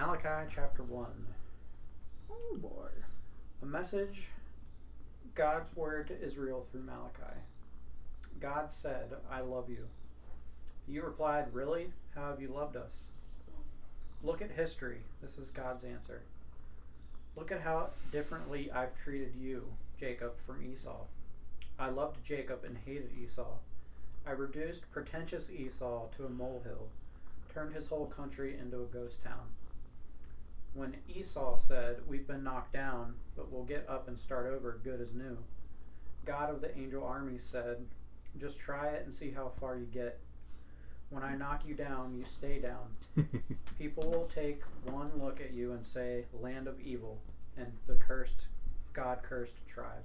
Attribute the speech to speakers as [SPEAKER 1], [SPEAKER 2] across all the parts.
[SPEAKER 1] Malachi chapter 1.
[SPEAKER 2] Oh boy.
[SPEAKER 1] A message, God's word to Israel through Malachi. God said, I love you. You replied, Really? How have you loved us? Look at history. This is God's answer. Look at how differently I've treated you, Jacob, from Esau. I loved Jacob and hated Esau. I reduced pretentious Esau to a molehill, turned his whole country into a ghost town. When Esau said, We've been knocked down, but we'll get up and start over good as new, God of the angel armies said, Just try it and see how far you get. When I knock you down, you stay down. People will take one look at you and say, Land of evil, and the cursed, God cursed tribe.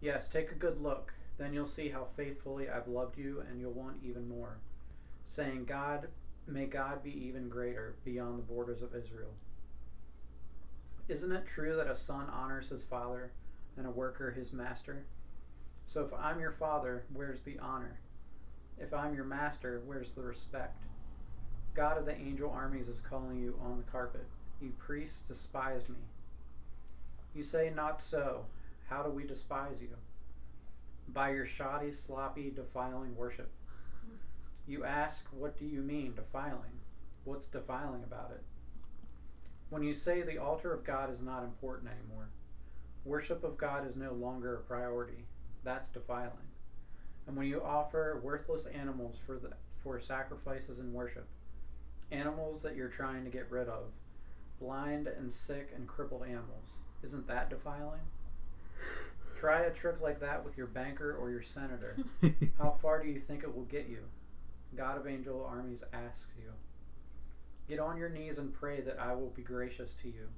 [SPEAKER 1] Yes, take a good look. Then you'll see how faithfully I've loved you, and you'll want even more. Saying, God, may God be even greater beyond the borders of Israel. Isn't it true that a son honors his father and a worker his master? So if I'm your father, where's the honor? If I'm your master, where's the respect? God of the angel armies is calling you on the carpet. You priests despise me. You say, Not so. How do we despise you? By your shoddy, sloppy, defiling worship. You ask, What do you mean, defiling? What's defiling about it? When you say the altar of God is not important anymore, worship of God is no longer a priority, that's defiling. And when you offer worthless animals for, the, for sacrifices and worship, animals that you're trying to get rid of, blind and sick and crippled animals, isn't that defiling? Try a trick like that with your banker or your senator. How far do you think it will get you? God of angel armies asks you. Get on your knees and pray that I will be gracious to you.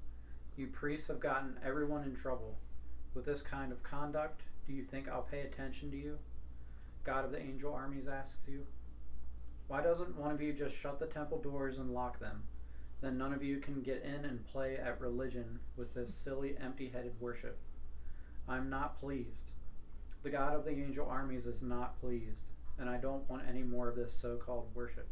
[SPEAKER 1] You priests have gotten everyone in trouble. With this kind of conduct, do you think I'll pay attention to you? God of the angel armies asks you. Why doesn't one of you just shut the temple doors and lock them? Then none of you can get in and play at religion with this silly, empty headed worship. I'm not pleased. The God of the angel armies is not pleased, and I don't want any more of this so called worship.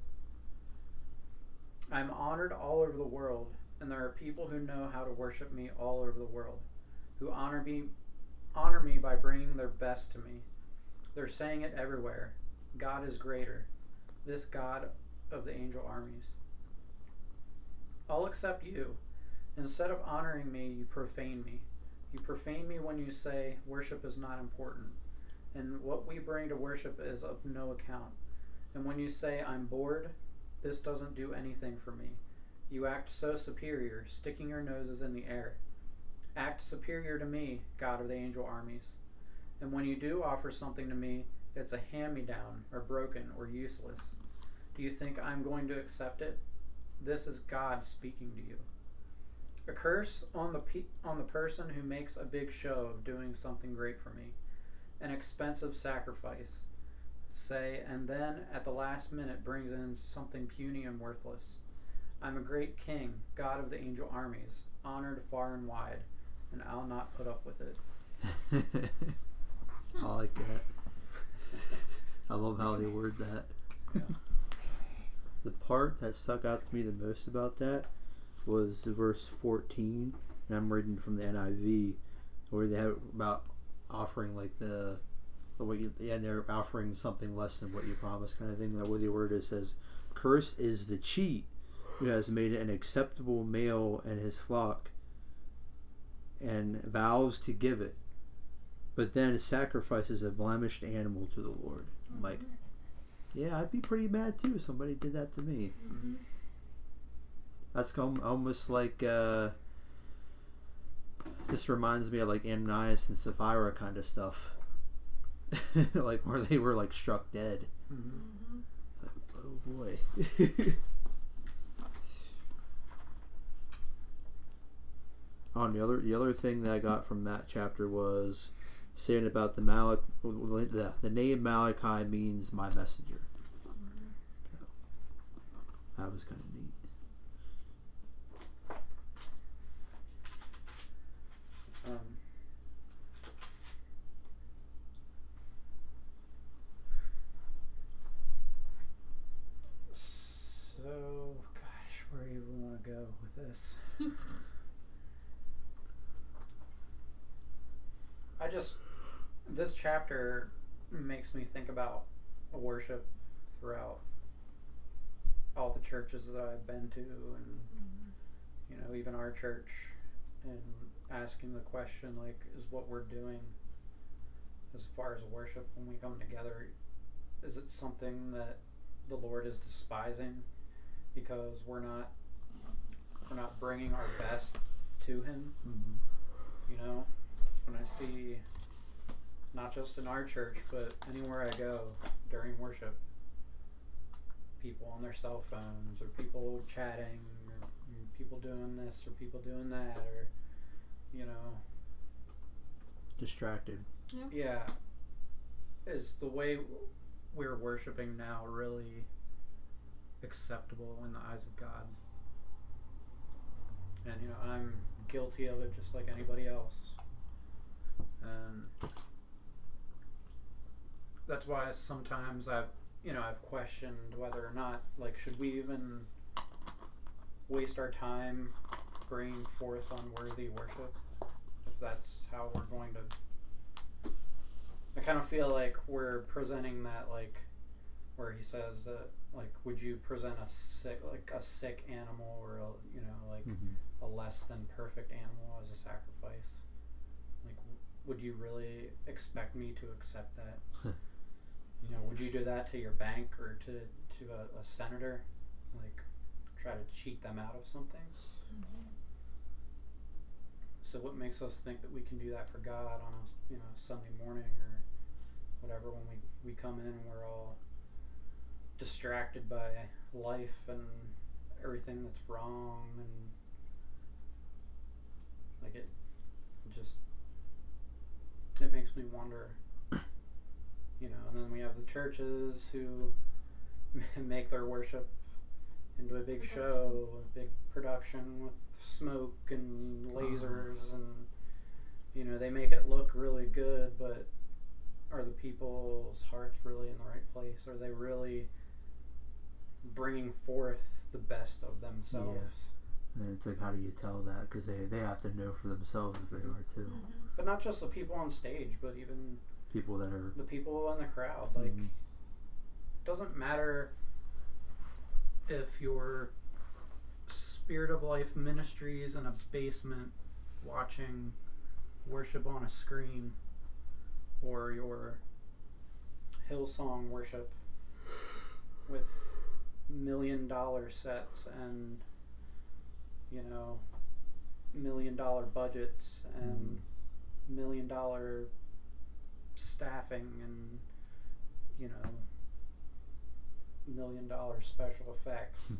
[SPEAKER 1] I'm honored all over the world, and there are people who know how to worship me all over the world, who honor me, honor me by bringing their best to me. They're saying it everywhere. God is greater. This God of the angel armies. I'll accept you. Instead of honoring me, you profane me. You profane me when you say worship is not important, and what we bring to worship is of no account. And when you say I'm bored, this doesn't do anything for me. You act so superior, sticking your noses in the air. Act superior to me, God of the angel armies. And when you do offer something to me, it's a hand me down, or broken, or useless. Do you think I'm going to accept it? This is God speaking to you. A curse on the pe- on the person who makes a big show of doing something great for me, an expensive sacrifice, say, and then at the last minute brings in something puny and worthless. I'm a great king, God of the angel armies, honored far and wide, and I'll not put up with it.
[SPEAKER 2] I like that. I love how they word that.
[SPEAKER 1] Yeah.
[SPEAKER 2] The part that stuck out to me the most about that was verse 14, and I'm reading from the NIV, where they have about offering like the, the what you, yeah, they're offering something less than what you promised, kind of thing. That where the word is says, "Cursed is the cheat who has made an acceptable male and his flock, and vows to give it, but then sacrifices a blemished animal to the Lord." I'm like, yeah, I'd be pretty mad too if somebody did that to me.
[SPEAKER 3] Mm-hmm.
[SPEAKER 2] That's almost like uh, this reminds me of like Ananias and Sapphira kind of stuff, like where they were like struck dead.
[SPEAKER 1] Mhm.
[SPEAKER 2] Like, oh boy. On the other, the other thing that I got from that chapter was saying about the Malach, the, the name Malachi means my messenger. That was kind of neat.
[SPEAKER 1] Um, so, gosh, where do you want to to go with this. I just this chapter makes me think about worship throughout all the churches that I've been to and you know even our church and asking the question like is what we're doing as far as worship when we come together is it something that the Lord is despising because we're not we're not bringing our best to him
[SPEAKER 2] Mm-hmm.
[SPEAKER 1] you know when I see not just in our church but anywhere I go during worship people on their cell phones or people chatting or people doing this or people doing that or you know.
[SPEAKER 2] Distracted.
[SPEAKER 1] yeah. Is the way we're worshiping now really acceptable in the eyes of God? And you know I'm guilty of it just like anybody else. And that's why sometimes I've you know I've questioned whether or not like should we even waste our time bringing forth unworthy worship if that's how we're going to I kind of feel like we're presenting that like where he says that like would you present a sick like a sick animal or a, you know like
[SPEAKER 2] Mm-hmm.
[SPEAKER 1] a less than perfect animal as a sacrifice like w- would you really expect me to accept that you know would you do that to your bank or to to a, a senator? Like try to cheat them out of something? Mm-hmm. So what makes us think that we can do that for God on a you know Sunday morning or whatever when we, we come in and we're all distracted by life and everything that's wrong and like it just it makes me wonder you know and then we have the churches who make their worship into a big show a big production with smoke and lasers uh-huh. and you know they make it look really good but are the people's hearts really in the right place? Are they really bringing forth the best of themselves?
[SPEAKER 2] And it's like, how do you tell that? Because they, they have to know for themselves if they are too. Mm-hmm.
[SPEAKER 1] but not just the people on stage but even
[SPEAKER 2] People that are.
[SPEAKER 1] the people in the crowd like
[SPEAKER 2] Mhm.
[SPEAKER 1] doesn't matter if your spirit of life ministry is in a basement watching worship on a screen or your hillsong worship with million dollar sets and you know million dollar budgets and million dollar staffing and you know million dollar special effects
[SPEAKER 2] Hmm.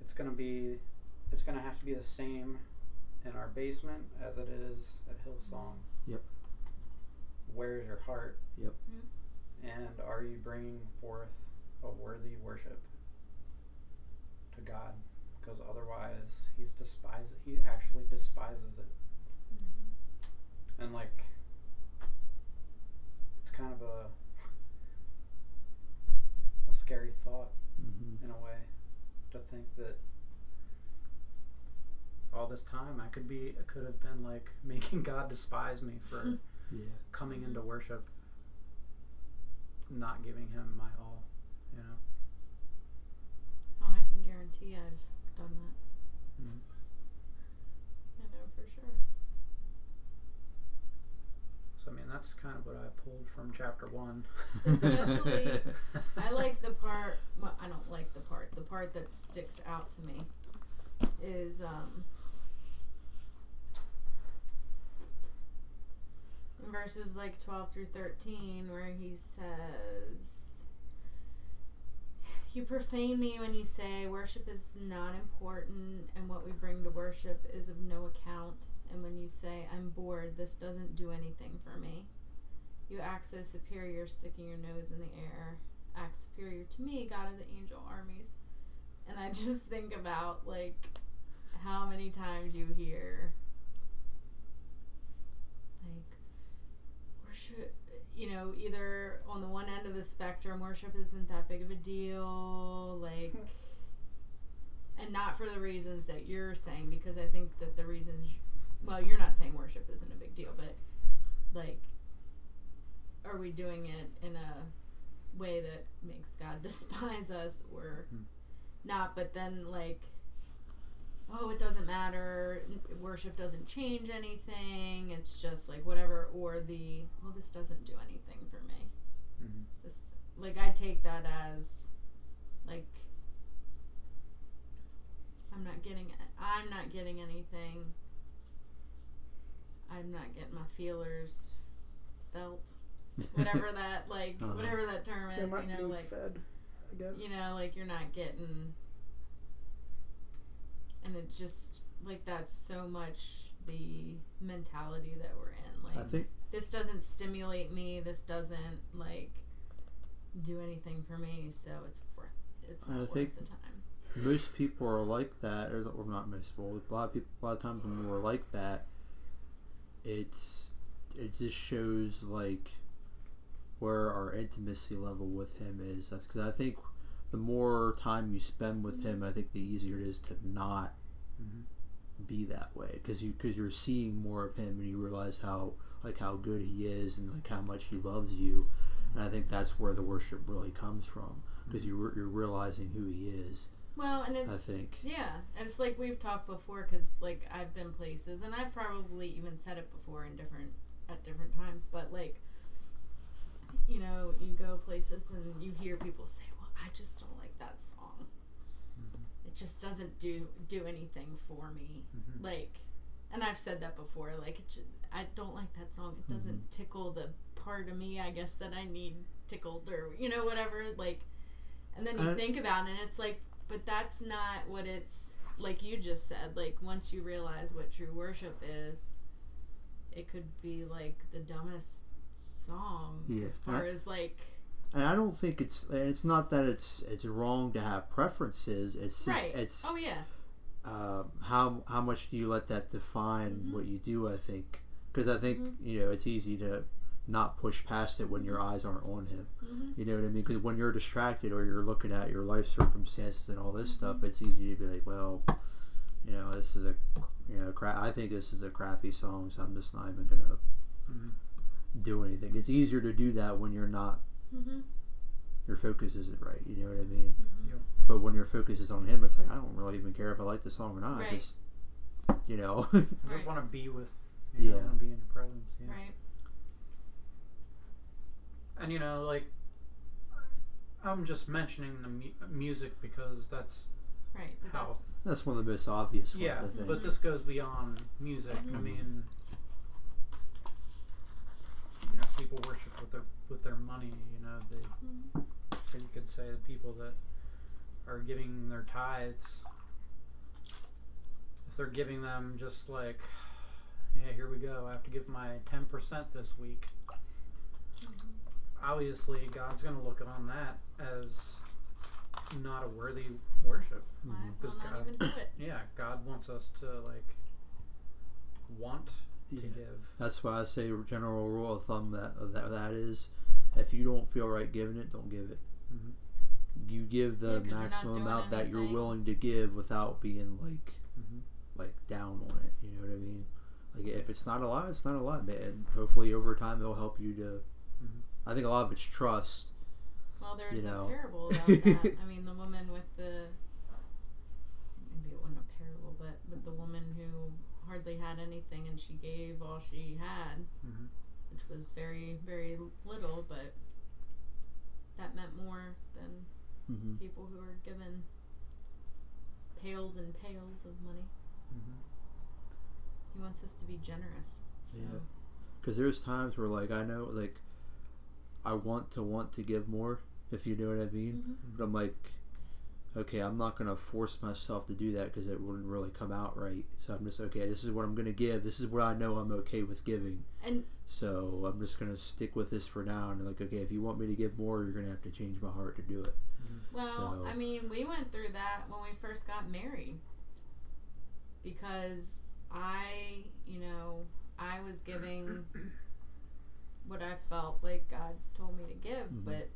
[SPEAKER 1] it's going to be it's going to have to be the same in our basement as it is at hillsong
[SPEAKER 2] Yep.
[SPEAKER 1] where's your heart
[SPEAKER 2] Yep.
[SPEAKER 1] and are you bringing forth a worthy worship to god because otherwise he's despise he actually despises it and like it's kind of a a scary thought
[SPEAKER 2] Mm-hmm.
[SPEAKER 1] in a way to think that all this time I could be it could have been like making God despise me for
[SPEAKER 2] Yeah.
[SPEAKER 1] coming into worship not giving him my all you know
[SPEAKER 3] Oh, I can guarantee I've done that.
[SPEAKER 1] Mhm.
[SPEAKER 3] I know for sure.
[SPEAKER 1] So I mean that's kind of what I pulled from chapter 1
[SPEAKER 3] Especially- I like the part. Well, I don't like the part. The part that sticks out to me is um, verses like twelve through thirteen, where he says, "You profane me when you say worship is not important, and what we bring to worship is of no account. And when you say I'm bored, this doesn't do anything for me." You act so superior, sticking your nose in the air. Act superior to me, God of the angel armies. And I just think about, like, how many times you hear, like, worship, you know, either on the one end of the spectrum, worship isn't that big of a deal. Like, hmm. and not for the reasons that you're saying because I think that the reasons well you're not saying worship isn't a big deal but like are we doing it in a way that makes God despise us or
[SPEAKER 1] Hmm.
[SPEAKER 3] not but then like oh it doesn't matter n- worship doesn't change anything it's just like whatever or the well this doesn't do anything for me
[SPEAKER 1] Mhm.
[SPEAKER 3] this like I take that as like I'm not getting I'm not getting anything. I'm not getting my feelers felt. Whatever that like
[SPEAKER 2] Uh-huh.
[SPEAKER 3] whatever that term is, you know, like
[SPEAKER 2] fed, I guess.
[SPEAKER 3] you know, like you're not getting and it just like that's so much the mentality that we're in. Like
[SPEAKER 2] I think
[SPEAKER 3] this doesn't stimulate me. This doesn't like do anything for me. So it's worth it's
[SPEAKER 2] I
[SPEAKER 3] worth
[SPEAKER 2] think-
[SPEAKER 3] the time.
[SPEAKER 2] most people are like that, or, or not most people. A lot of people, a lot of times when we're like that, it's it just shows like where our intimacy level with him is. Because I think the more time you spend with him, I think the easier it is to not
[SPEAKER 1] Mhm.
[SPEAKER 2] be that way. Because you because you're seeing more of him and you realize how like how good he is and like how much he loves you. And I think that's where the worship really comes from because you re- you're realizing who he is.
[SPEAKER 3] Well, and it's
[SPEAKER 2] I think.
[SPEAKER 3] yeah, and it's like we've talked before because like I've been places and I've probably even said it before in different at different times, but like you know you go places and you hear people say, "Well, I just don't like that song. It just doesn't do do anything for me."
[SPEAKER 1] Mhm.
[SPEAKER 3] like and i've said that before like it i don't like that song it doesn't tickle the part of me i guess that i need tickled or you know whatever like and then you
[SPEAKER 2] I-
[SPEAKER 3] think about it and it's like but that's not what it's like you just said like once you realize what true worship is it could be like the dumbest song
[SPEAKER 2] Yeah.
[SPEAKER 3] as far
[SPEAKER 2] I-
[SPEAKER 3] as like
[SPEAKER 2] and I don't think it's and it's not that it's it's wrong to have preferences. It's just
[SPEAKER 3] right
[SPEAKER 2] it's
[SPEAKER 3] oh yeah
[SPEAKER 2] um, how how much do you let that define
[SPEAKER 3] Mhm.
[SPEAKER 2] what you do? I think because I think
[SPEAKER 3] Mhm.
[SPEAKER 2] you know it's easy to not push past it when your eyes aren't on him.
[SPEAKER 3] hmm
[SPEAKER 2] You know what I mean? Because when you're distracted or you're looking at your life circumstances and all this
[SPEAKER 3] Mm-hmm.
[SPEAKER 2] stuff, it's easy to be like, well, you know, this is a you know, cra- I think this is a crappy song, so I'm just not even gonna
[SPEAKER 1] Mhm.
[SPEAKER 2] do anything. It's easier to do that when you're not
[SPEAKER 3] hmm
[SPEAKER 2] your focus isn't right. You know what I mean?
[SPEAKER 3] hmm
[SPEAKER 2] But when your focus is on him, it's like I don't really even care if I like the song or not.
[SPEAKER 3] Right.
[SPEAKER 2] Just you know,
[SPEAKER 1] I just want to be with. You know,
[SPEAKER 2] Yeah.
[SPEAKER 1] want to be in your presence. Yeah.
[SPEAKER 3] right
[SPEAKER 1] And you know, like, I'm just mentioning the mu- music because that's
[SPEAKER 3] right but
[SPEAKER 1] how.
[SPEAKER 3] that's
[SPEAKER 2] that's one of the most obvious
[SPEAKER 1] Yeah.
[SPEAKER 2] I think.
[SPEAKER 1] but this goes beyond music. I
[SPEAKER 3] Mhm.
[SPEAKER 1] mean, you know, people worship with their with their money. You know, they
[SPEAKER 3] Mhm.
[SPEAKER 1] so you could say the people that are giving their tithes, if they're giving them just like, yeah, here we go, I have to give my ten percent this week. Obviously, God's going to look on that as not a worthy worship.
[SPEAKER 3] Might as well
[SPEAKER 1] Because
[SPEAKER 3] not
[SPEAKER 1] God-
[SPEAKER 3] even do it.
[SPEAKER 1] Yeah, God wants us to like want
[SPEAKER 2] Yeah.
[SPEAKER 1] to give.
[SPEAKER 2] That's why I say general rule of thumb that that that is, if you don't feel right giving it, don't give it.
[SPEAKER 1] Mhm.
[SPEAKER 2] You give
[SPEAKER 3] Yeah,
[SPEAKER 2] the
[SPEAKER 3] 'cause you're not
[SPEAKER 2] maximum
[SPEAKER 3] doing
[SPEAKER 2] amount that you're willing to give without being like
[SPEAKER 1] Mhm.
[SPEAKER 2] like down on it. You know what I mean? Like if it's not a lot, it's not a lot, man. Hopefully over time it'll help you to. I think a lot of it's trust.
[SPEAKER 3] Well, there's
[SPEAKER 2] you know.
[SPEAKER 3] a parable about that. I mean, the woman with the maybe it wasn't a parable, but but the woman who hardly had anything and she gave all she had,
[SPEAKER 1] Mhm.
[SPEAKER 3] which was very very little, but that meant more than
[SPEAKER 2] Mm-hmm.
[SPEAKER 3] people who were given pails and pails of money.
[SPEAKER 1] Mhm.
[SPEAKER 3] He wants us to be generous. So.
[SPEAKER 2] Yeah. Because there's times where like I know like I want to want to give more, if you know what I mean.
[SPEAKER 3] Mhm.
[SPEAKER 2] But I'm like, okay, I'm not gonna force myself to do that because it wouldn't really come out right. So I'm just okay. This is what I'm gonna give. This is what I know I'm okay with giving.
[SPEAKER 3] And
[SPEAKER 2] So I'm just gonna stick with this for now. And like, okay, if you want me to give more, you're gonna have to change my heart to do it.
[SPEAKER 3] Well,
[SPEAKER 2] So-
[SPEAKER 3] I mean, we went through that when we first got married because I, you know, I was giving what I felt like God told me to give,
[SPEAKER 2] Mhm.
[SPEAKER 3] but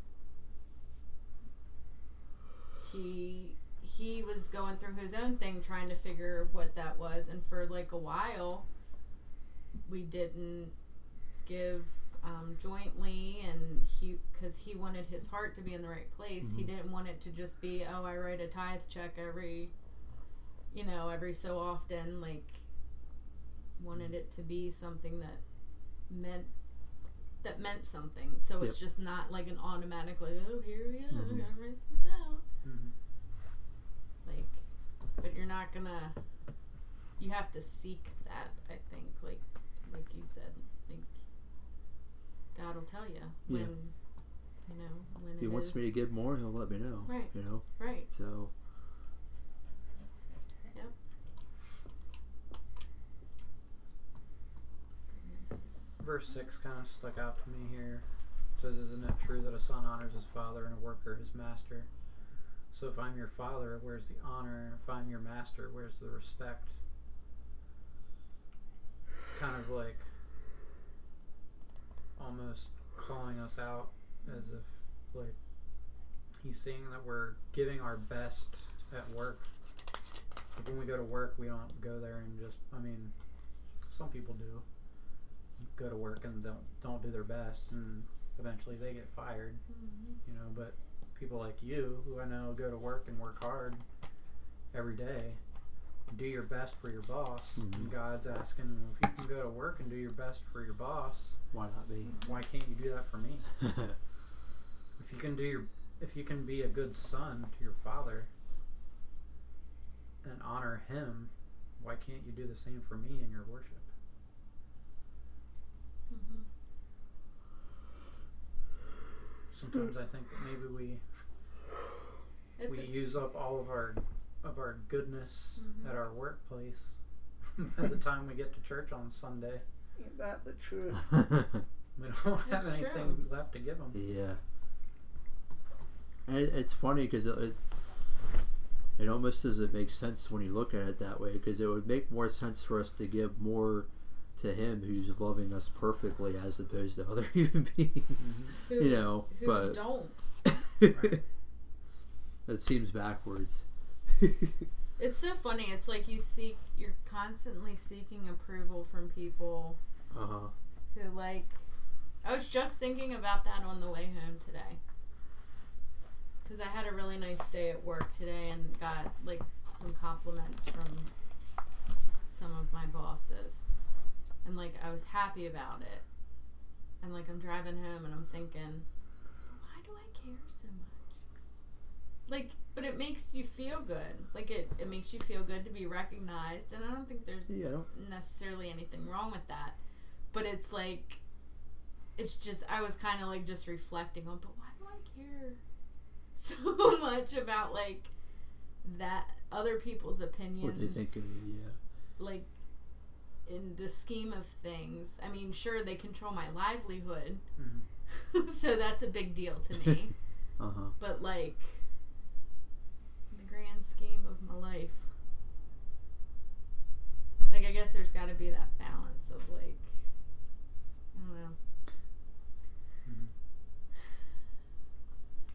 [SPEAKER 3] he he was going through his own thing trying to figure what that was and for like a while we didn't give um, jointly and he because he wanted his heart to be in the right place he
[SPEAKER 2] Mhm.
[SPEAKER 3] didn't want it to just be oh i write a tithe check every you know every so often like wanted it to be something that meant that meant something so it's just not like an automatic like oh here we go
[SPEAKER 2] Mhm.
[SPEAKER 3] i gotta write this out
[SPEAKER 1] Mhm.
[SPEAKER 3] like but you're not gonna you have to seek that i think like like you said like god will tell you when
[SPEAKER 2] Yeah.
[SPEAKER 3] you know when
[SPEAKER 2] If he wants
[SPEAKER 3] is-
[SPEAKER 2] me to give more, he'll let me know.
[SPEAKER 3] Right.
[SPEAKER 2] You know.
[SPEAKER 3] right
[SPEAKER 2] So
[SPEAKER 3] Yep.
[SPEAKER 1] Verse 6 kind of stuck out to me here. It says, Isn't it true that a son honors his father and a worker his master? So if I'm your father, where's the honor? If I'm your master, where's the respect? Kind of like almost calling us out as if, like, he's saying that we're giving our best at work. Like when we go to work, we don't go there and just, I mean, some people do go to work and don't don't do their best and eventually they get fired
[SPEAKER 3] Mhm.
[SPEAKER 1] you know but people like you who i know go to work and work hard every day do your best for your boss
[SPEAKER 2] Mhm.
[SPEAKER 1] and god's asking well, if you can go to work and do your best for your boss
[SPEAKER 2] why not me?
[SPEAKER 1] why can't you do that for me if you can do your if you can be a good son to your father and honor him why can't you do the same for me in your worship
[SPEAKER 3] Mhm.
[SPEAKER 1] Sometimes i think that maybe we
[SPEAKER 3] it's
[SPEAKER 1] we
[SPEAKER 3] a,
[SPEAKER 1] use up all of our of our goodness
[SPEAKER 3] Mhm.
[SPEAKER 1] at our workplace by the time we get to church on Sunday.
[SPEAKER 2] Ain't that the truth?
[SPEAKER 1] We don't have
[SPEAKER 3] It's
[SPEAKER 1] anything
[SPEAKER 3] true.
[SPEAKER 1] left to give them.
[SPEAKER 2] yeah. And it, it's funny because it, it it almost doesn't make sense when you look at it that way because it would make more sense for us to give more to him who's loving us perfectly as opposed to other human beings
[SPEAKER 3] who,
[SPEAKER 2] you know
[SPEAKER 3] who
[SPEAKER 2] but
[SPEAKER 3] don't
[SPEAKER 1] Right.
[SPEAKER 2] it seems backwards
[SPEAKER 3] it's so funny it's like you seek you're constantly seeking approval from people
[SPEAKER 2] uh-huh
[SPEAKER 3] who like I was just thinking about that on the way home today. Cuz I had a really nice day at work today and got like some compliments from some of my bosses. And like I was happy about it. And like I'm driving home and I'm thinking, why do I care so much? Like but it makes you feel good. Like it it makes you feel good to be recognized and I don't think there's
[SPEAKER 2] yeah don't-
[SPEAKER 3] necessarily anything wrong with that. But it's like, it's just, I was kind of like just reflecting on, but why do I care so much about like that other people's opinions?
[SPEAKER 2] what they think of you yeah
[SPEAKER 3] Like, in the scheme of things, I mean, sure, they control my livelihood,
[SPEAKER 1] Mhm.
[SPEAKER 3] so that's a big deal to me.
[SPEAKER 2] uh-huh
[SPEAKER 3] but like, in the grand scheme of my life, like, I guess there's got to be that balance of like, I don't know.
[SPEAKER 1] Mhm.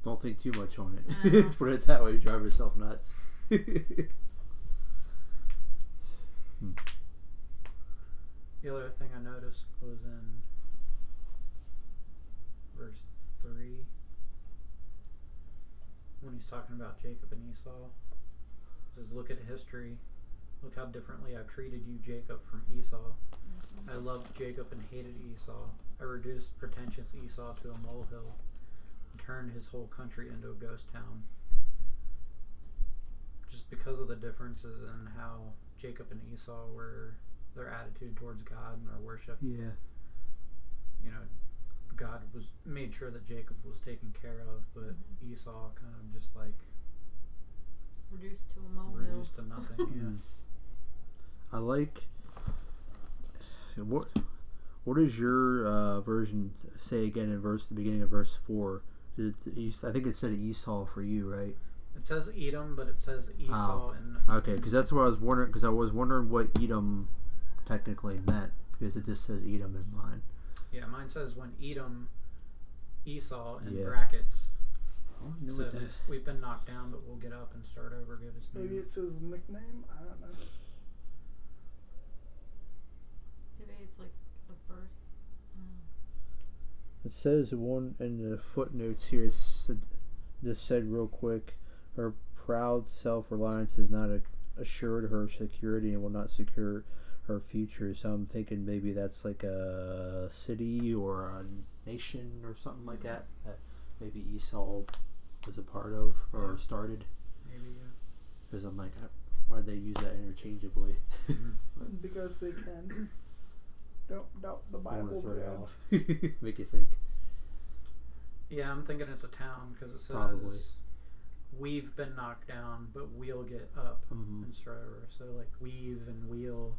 [SPEAKER 2] don't think too much on it
[SPEAKER 3] Uh-huh.
[SPEAKER 2] let's put it that way You drive yourself nuts
[SPEAKER 1] The other thing I noticed was in verse 3 when he's talking about Jacob and Esau. Says, Look at history. Look how differently I've treated you, Jacob, from Esau. Mm-hmm. I loved Jacob and hated Esau. I reduced pretentious Esau to a molehill and turned his whole country into a ghost town. Just because of the differences in how Jacob and Esau were, their attitude towards God and their worship,
[SPEAKER 2] yeah
[SPEAKER 1] you know, God was made sure that Jacob was taken care of, but
[SPEAKER 3] Mhm.
[SPEAKER 1] Esau kind of just like
[SPEAKER 3] Reduced to a molehill.
[SPEAKER 1] reduced to nothing. Yeah.
[SPEAKER 2] Mm. I like what what does your uh, version say again in verse the beginning of verse four? It- I think it said Esau for you, right?
[SPEAKER 1] It says Edom, but it says Esau and
[SPEAKER 2] Okay, because that's what I was wondering. Because I was wondering what Edom technically meant because it just says Edom in mine.
[SPEAKER 1] yeah, mine says when Edom, Esau in
[SPEAKER 2] Yeah.
[SPEAKER 1] brackets,
[SPEAKER 2] don't know
[SPEAKER 1] So
[SPEAKER 2] what that.
[SPEAKER 1] we've been knocked down, but we'll get up and start over. Good as
[SPEAKER 4] Maybe
[SPEAKER 1] new.
[SPEAKER 4] it's his nickname. I don't know.
[SPEAKER 3] Maybe it's like a birth. No.
[SPEAKER 2] It says one in the footnotes here. It said, this said real quick. Her proud self-reliance is not a, assured her security and will not secure her future. So I'm thinking maybe that's like a city or a nation or something like that. That maybe Esau was a part of or started.
[SPEAKER 1] Maybe. Uh,
[SPEAKER 2] Because I'm like, why they use that interchangeably?
[SPEAKER 4] Because they can. Don't doubt the
[SPEAKER 2] I want to
[SPEAKER 4] Bible,
[SPEAKER 2] throw it off. Make you think.
[SPEAKER 1] yeah, I'm thinking it's a town because it says
[SPEAKER 2] Probably.
[SPEAKER 1] we've been knocked down, but we'll get up
[SPEAKER 2] hmm
[SPEAKER 1] and start over. So like weave and wheel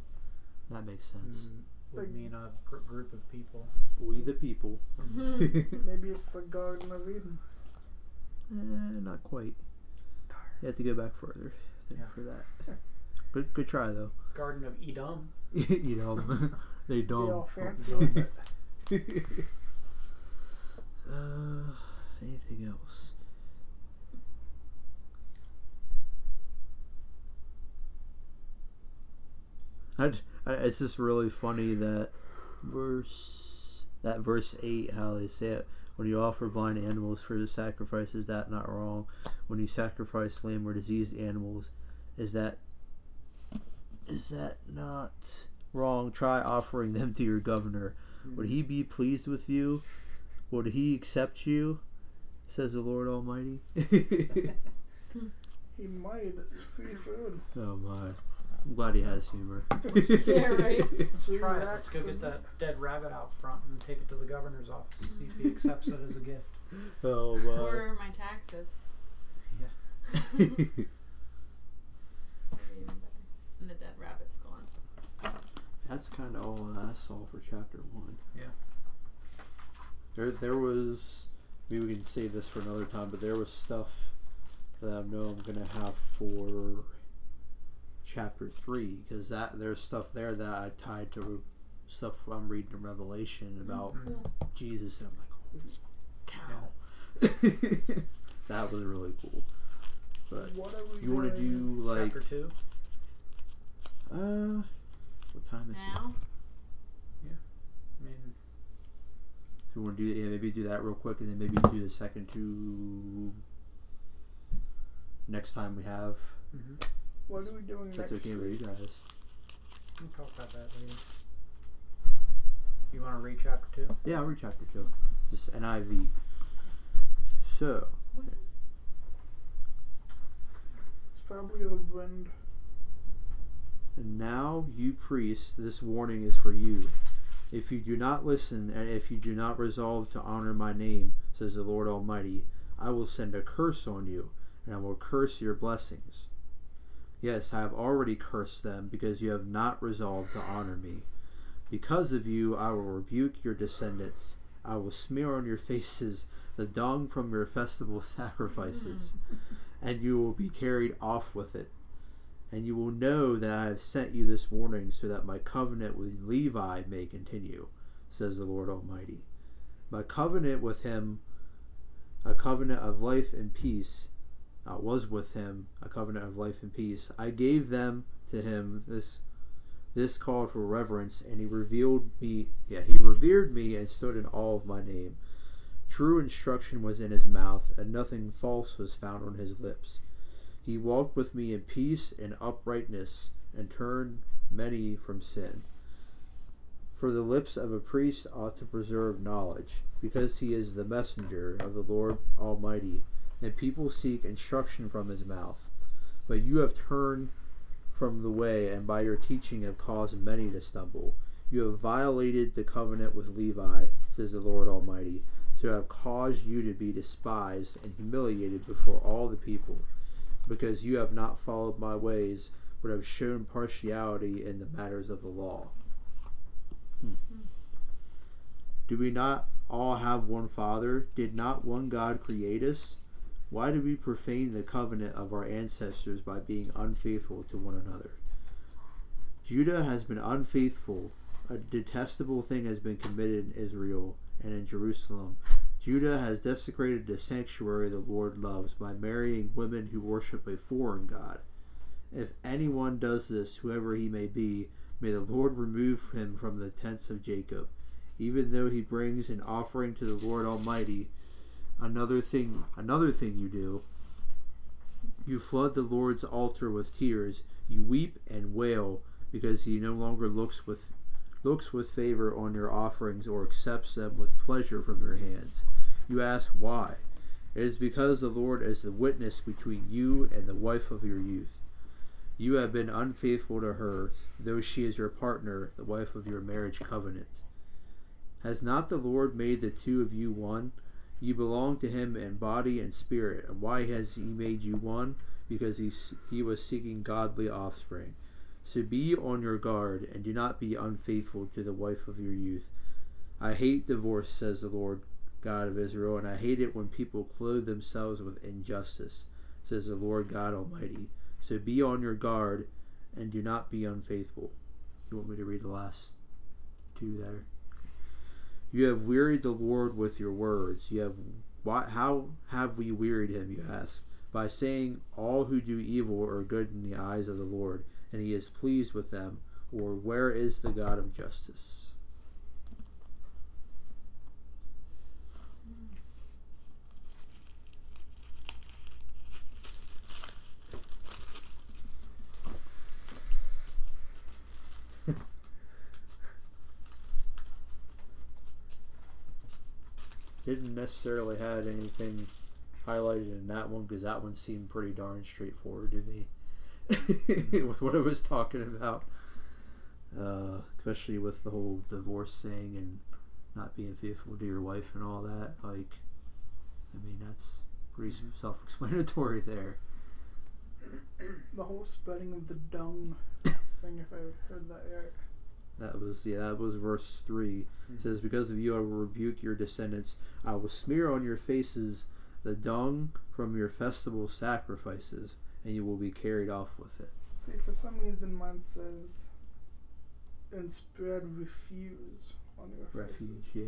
[SPEAKER 2] That makes sense.
[SPEAKER 1] mm, would
[SPEAKER 4] Like-
[SPEAKER 1] mean a gr- group of people.
[SPEAKER 2] We the people.
[SPEAKER 4] Maybe it's the Garden of Eden.
[SPEAKER 2] Eh, not quite. You have to go back further than
[SPEAKER 1] Yeah.
[SPEAKER 2] for that. Good, good try though.
[SPEAKER 1] Garden of Edom.
[SPEAKER 2] you know, they
[SPEAKER 4] Be all
[SPEAKER 2] don't.
[SPEAKER 4] fancy.
[SPEAKER 2] uh, anything else? I, I, it's just really funny that verse that verse eight how they say it when you offer blind animals for the sacrifice is that not wrong? When you sacrifice lame or diseased animals is that is that not wrong? Try offering them to your governor. Would he be pleased with you? Would he accept you? Says the lord almighty.
[SPEAKER 4] He might. It's free food.
[SPEAKER 2] oh my i'm glad he has humor
[SPEAKER 3] Yeah, right.
[SPEAKER 4] Free
[SPEAKER 1] Try it. Let's go get
[SPEAKER 4] and-
[SPEAKER 1] that dead rabbit out front and take it to the governor's office and see if he accepts it as a gift.
[SPEAKER 2] oh my
[SPEAKER 3] Or my taxes.
[SPEAKER 1] Yeah.
[SPEAKER 3] Maybe even better. And the dead rabbit's gone.
[SPEAKER 2] That's kind of all I saw for chapter one.
[SPEAKER 1] Yeah.
[SPEAKER 2] There, there was. Maybe we can save this for another time, but there was stuff that I know I'm gonna have for chapter three because that there's stuff there that I tied to stuff I'm reading in Revelation about
[SPEAKER 1] Mhm.
[SPEAKER 2] Jesus, and I'm like, holy cow, that was really cool. But
[SPEAKER 4] What are we
[SPEAKER 2] you want to do like,
[SPEAKER 1] Chapter two.
[SPEAKER 2] uh, what time is it?
[SPEAKER 3] Now?
[SPEAKER 1] Yeah, I mean,
[SPEAKER 2] If you want to do, yeah, maybe do that real quick, and then maybe do the second two next time we have.
[SPEAKER 1] mhm.
[SPEAKER 4] What are we doing
[SPEAKER 2] If that's
[SPEAKER 4] next
[SPEAKER 2] okay with you guys.
[SPEAKER 1] we'll talk about that later. You want to read chapter two?
[SPEAKER 2] Yeah, I'll read chapter two. Just NIV. So,
[SPEAKER 3] What is
[SPEAKER 4] It's probably the wind.
[SPEAKER 2] and now you priests, this warning is for you. If you do not listen, and if you do not resolve to honor my name, says the Lord Almighty, I will send a curse on you, and I will curse your blessings. Yes, I have already cursed them because you have not resolved to honor me. Because of you, I will rebuke your descendants. I will smear on your faces the dung from your festival sacrifices, and you will be carried off with it. And you will know that I have sent you this warning so that my covenant with Levi may continue, says the Lord Almighty. My covenant with him, a covenant of life and peace, uh, was with him, a covenant of life and peace. I gave them to him. This this called for reverence, and he revealed me. Yeah, he revered me and stood in awe of my name. True instruction was in his mouth, and nothing false was found on his lips. He walked with me in peace and uprightness, and turned many from sin. For the lips of a priest ought to preserve knowledge, because he is the messenger of the Lord Almighty, and people seek instruction from his mouth. But you have turned from the way, and by your teaching have caused many to stumble. You have violated the covenant with Levi, says the Lord Almighty, to have caused you to be despised and humiliated before all the people because you have not followed my ways, but have shown partiality in the matters of the law. Hmm. Do we not all have one Father? Did not one God create us? Why do we profane the covenant of our ancestors by being unfaithful to one another? Judah has been unfaithful. A detestable thing has been committed in Israel and in Jerusalem. Judah has desecrated the sanctuary the Lord loves by marrying women who worship a foreign god. If anyone does this, whoever he may be, may the Lord remove him from the tents of Jacob. Even though he brings an offering to the Lord Almighty, another thing another thing you do, you flood the Lord's altar with tears, you weep and wail because he no longer looks with looks with favor on your offerings or accepts them with pleasure from your hands. You ask why? It is because the Lord is the witness between you and the wife of your youth. You have been unfaithful to her, though she is your partner, the wife of your marriage covenant. Has not the Lord made the two of you one? You belong to him in body and spirit. And why has he made you one? Because he, he was seeking godly offspring. So be on your guard, and do not be unfaithful to the wife of your youth. I hate divorce, says the Lord God of Israel, and I hate it when people clothe themselves with injustice, says the Lord God Almighty. So be on your guard, and do not be unfaithful. You want me to read the last two there? You have wearied the Lord with your words. You have why, how have we wearied him, you ask? By saying all who do evil are good in the eyes of the Lord and he is pleased with them, or where is the God of justice? Didn't necessarily have anything highlighted in that one because that one seemed pretty darn straightforward to me. with what I was talking about, uh, especially with the whole divorce thing and not being faithful to your wife and all that. Like, I mean, that's pretty self-explanatory there.
[SPEAKER 4] The whole spreading of the dung thing, if I heard that right.
[SPEAKER 2] That was yeah, that was verse three. It says, "Because of you, I will rebuke your descendants. I will smear on your faces the dung from your festival sacrifices." and you will be carried off with it.
[SPEAKER 4] See, for some reason, mine says, and spread refuse on your
[SPEAKER 2] Refuge,
[SPEAKER 4] faces.
[SPEAKER 2] yeah.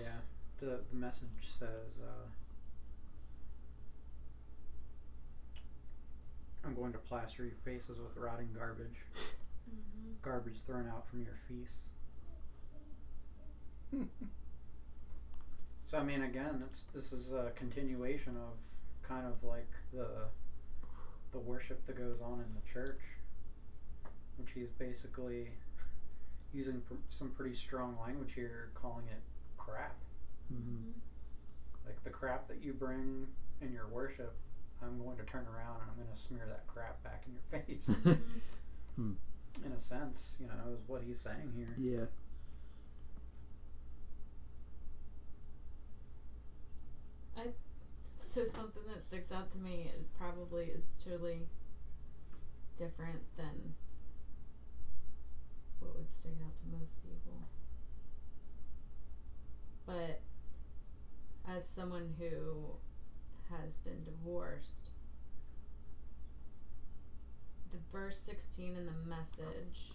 [SPEAKER 1] Yeah. The, the message says, uh, I'm going to plaster your faces with rotting garbage,
[SPEAKER 3] Mm-hmm.
[SPEAKER 1] garbage thrown out from your feasts. So I mean, again, it's this is a continuation of kind of like the the worship that goes on in the church, which he's basically using pr- some pretty strong language here, calling it crap.
[SPEAKER 2] Mm-hmm.
[SPEAKER 1] Like the crap that you bring in your worship, I'm going to turn around and I'm going to smear that crap back in your face. In a sense, you know, is what he's saying here.
[SPEAKER 2] yeah.
[SPEAKER 3] So something that sticks out to me it probably is totally different than what would stick out to most people. But as someone who has been divorced, the verse 16 in the message,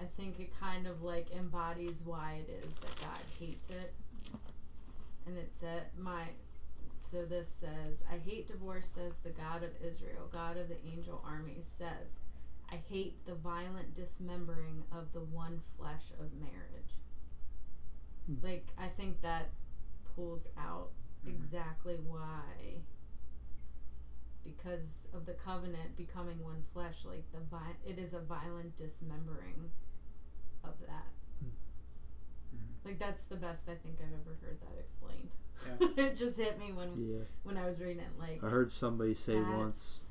[SPEAKER 3] I think it kind of like embodies why it is that God hates it. And it said, my, so this says, I hate divorce, says the God of Israel, God of the angel armies, says, I hate the violent dismembering of the one flesh of marriage.
[SPEAKER 2] Hmm.
[SPEAKER 3] Like, I think that pulls out
[SPEAKER 1] Mhm.
[SPEAKER 3] exactly why. Because of the covenant becoming one flesh, like the vi- it is a violent dismembering of that.
[SPEAKER 1] Mhm.
[SPEAKER 3] Like that's the best I think I've ever heard that explained.
[SPEAKER 1] Yeah.
[SPEAKER 3] it just hit me when
[SPEAKER 2] Yeah.
[SPEAKER 3] when I was reading it. Like
[SPEAKER 2] I heard somebody say once,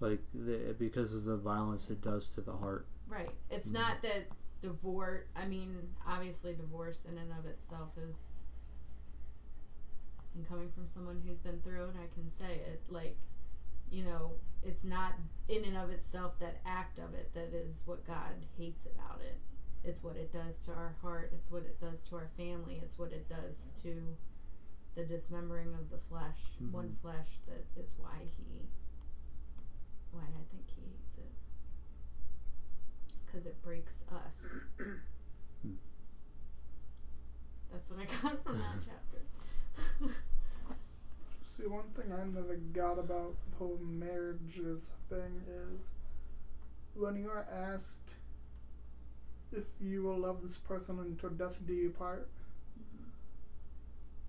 [SPEAKER 2] like, the, because of the violence it does to the heart.
[SPEAKER 3] right, it's
[SPEAKER 2] Mhm.
[SPEAKER 3] not that divorce. I mean, obviously, divorce in and of itself is. And coming from someone who's been through it, I can say it. Like, you know, it's not in and of itself that act of it that is what God hates about it. It's what it does to our heart. It's what it does to our family. It's what it does to the dismembering of the flesh, one
[SPEAKER 2] Mhm.
[SPEAKER 3] flesh. That is why he, why I think he hates it, because it breaks us. That's what I got from that chapter.
[SPEAKER 4] See, one thing I never got about the whole marriages thing is when you are asked if you will love this person until death do you part, mm-hmm.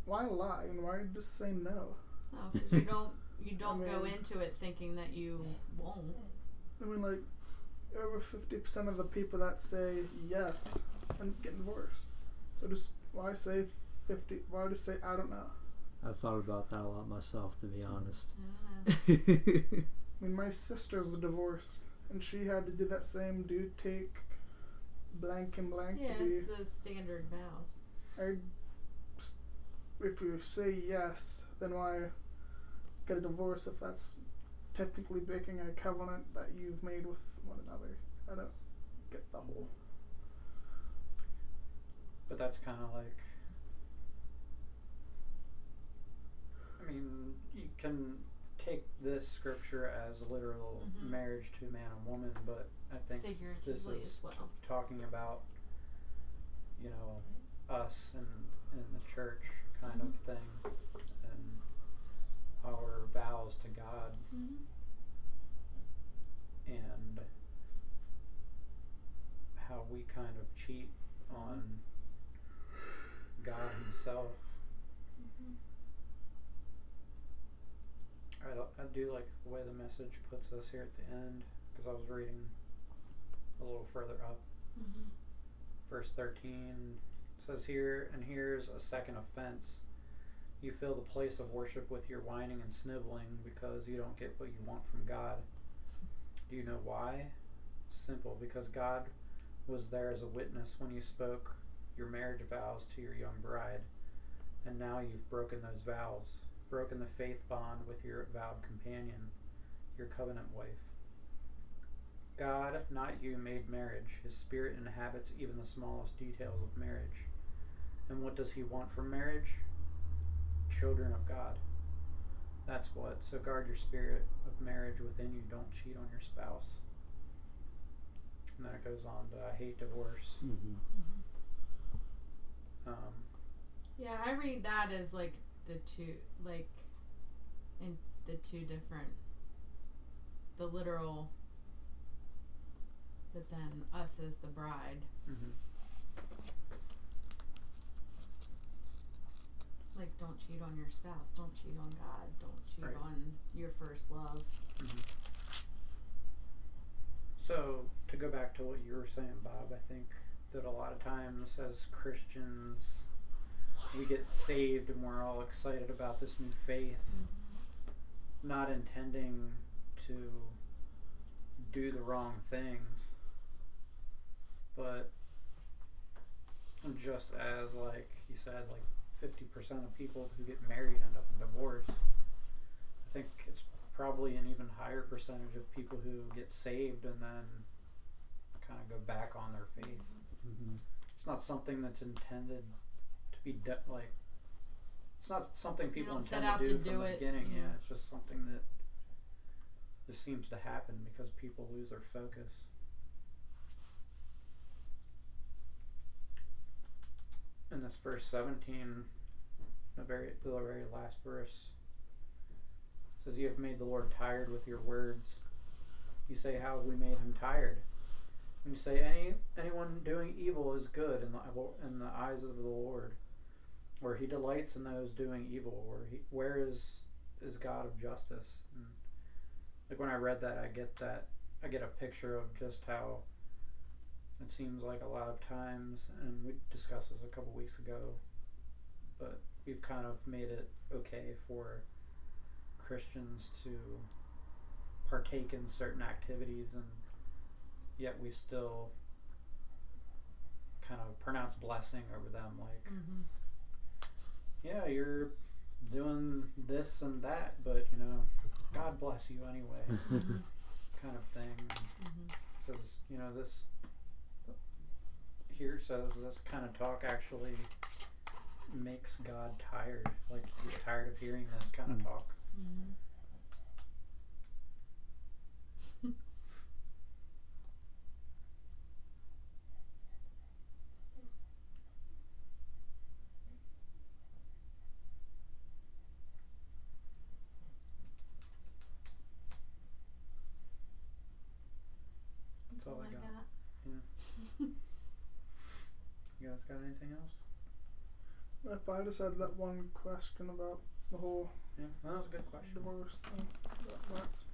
[SPEAKER 4] why lie and why just say no?
[SPEAKER 3] Oh, 'cause you don't you don't go
[SPEAKER 4] mean-
[SPEAKER 3] into it thinking that you won't.
[SPEAKER 4] I mean, like, over 50% of the people that say yes and get divorced. So just why say 50? Why just say I don't know?
[SPEAKER 2] I've thought about that a lot myself, to be honest.
[SPEAKER 3] I.
[SPEAKER 4] I mean, my sister's divorced, and she had to do that same do take blank and blank
[SPEAKER 3] Yeah, it's the standard vows.
[SPEAKER 4] I, if you say yes, then why get a divorce if that's technically breaking a covenant that you've made with one another? I don't get the whole.
[SPEAKER 1] But that's kind of like. Mean, you can take this scripture as literal
[SPEAKER 3] Mhm.
[SPEAKER 1] marriage to man and woman, but I think this is
[SPEAKER 3] well.
[SPEAKER 1] talking about, you know, us and in the church kind
[SPEAKER 3] Mhm.
[SPEAKER 1] of thing, and our vows to God
[SPEAKER 3] Mm-hmm.
[SPEAKER 1] and how we kind of cheat on God Himself.
[SPEAKER 3] Mm-hmm.
[SPEAKER 1] I, I do like the way the message puts us here at the end because I was reading a little further up.
[SPEAKER 3] Mm-hmm.
[SPEAKER 1] Verse 13 says here, and here's a second offense. You fill the place of worship with your whining and sniveling because you don't get what you want from God. Do you know why? Simple, because God was there as a witness when you spoke your marriage vows to your young bride, and now you've broken those vows, broken the faith bond with your vowed companion, your covenant wife. God, not you, made marriage. His spirit inhabits even the smallest details of marriage. And what does he want from marriage? Children of God. That's what. So guard your spirit of marriage within you. Don't cheat on your spouse. And then it goes on to I hate divorce.
[SPEAKER 2] hmm
[SPEAKER 1] Um,
[SPEAKER 3] Yeah, I read that as like the two, like, in the two different, the literal, but then us as the bride.
[SPEAKER 1] mhm.
[SPEAKER 3] Like, don't cheat on your spouse. Don't cheat on God. Don't cheat
[SPEAKER 1] Right.
[SPEAKER 3] on your first love. Mhm.
[SPEAKER 1] So, to go back to what you were saying, Bob, I think that a lot of times as Christians, we get saved and we're all excited about this new faith, not intending to do the wrong things. But just as, like you said, like 50% of people who get married end up in divorce, I think it's probably an even higher percentage of people who get saved and then kind of go back on their faith.
[SPEAKER 2] hmm
[SPEAKER 1] It's not something that's intended to be de- like. It's not something people
[SPEAKER 3] don't set
[SPEAKER 1] intend
[SPEAKER 3] out
[SPEAKER 1] to
[SPEAKER 3] to
[SPEAKER 1] do from the
[SPEAKER 3] it,
[SPEAKER 1] beginning.
[SPEAKER 3] yeah.
[SPEAKER 1] Yeah, it's just something that just seems to happen because people lose their focus. In this verse seventeen, the very the very last verse says, "You have made the Lord tired with your words." You say, "How have we made him tired?" And you say, "Any anyone doing evil is good in the in the eyes of the Lord, where He delights in those doing evil. Where He where is is God of justice?" And like when I read that, I get that I get a picture of just how it seems like a lot of times, and we discussed this a couple weeks ago, but we've kind of made it okay for Christians to partake in certain activities and yet we still kind of pronounce blessing over them like
[SPEAKER 3] Mm-hmm.
[SPEAKER 1] Yeah you're doing this and that but you know god bless you anyway kind of thing
[SPEAKER 3] Mm-hmm.
[SPEAKER 1] says you know this here says this kind of talk actually makes god tired like he's tired of hearing this kind of
[SPEAKER 2] Mm.
[SPEAKER 1] talk
[SPEAKER 3] Mm-hmm.
[SPEAKER 1] That's all I got.
[SPEAKER 3] got.
[SPEAKER 1] You guys got anything else?
[SPEAKER 4] If I just had that one question about the whole
[SPEAKER 1] Yeah, that was a good question.
[SPEAKER 4] divorce thing, that, that's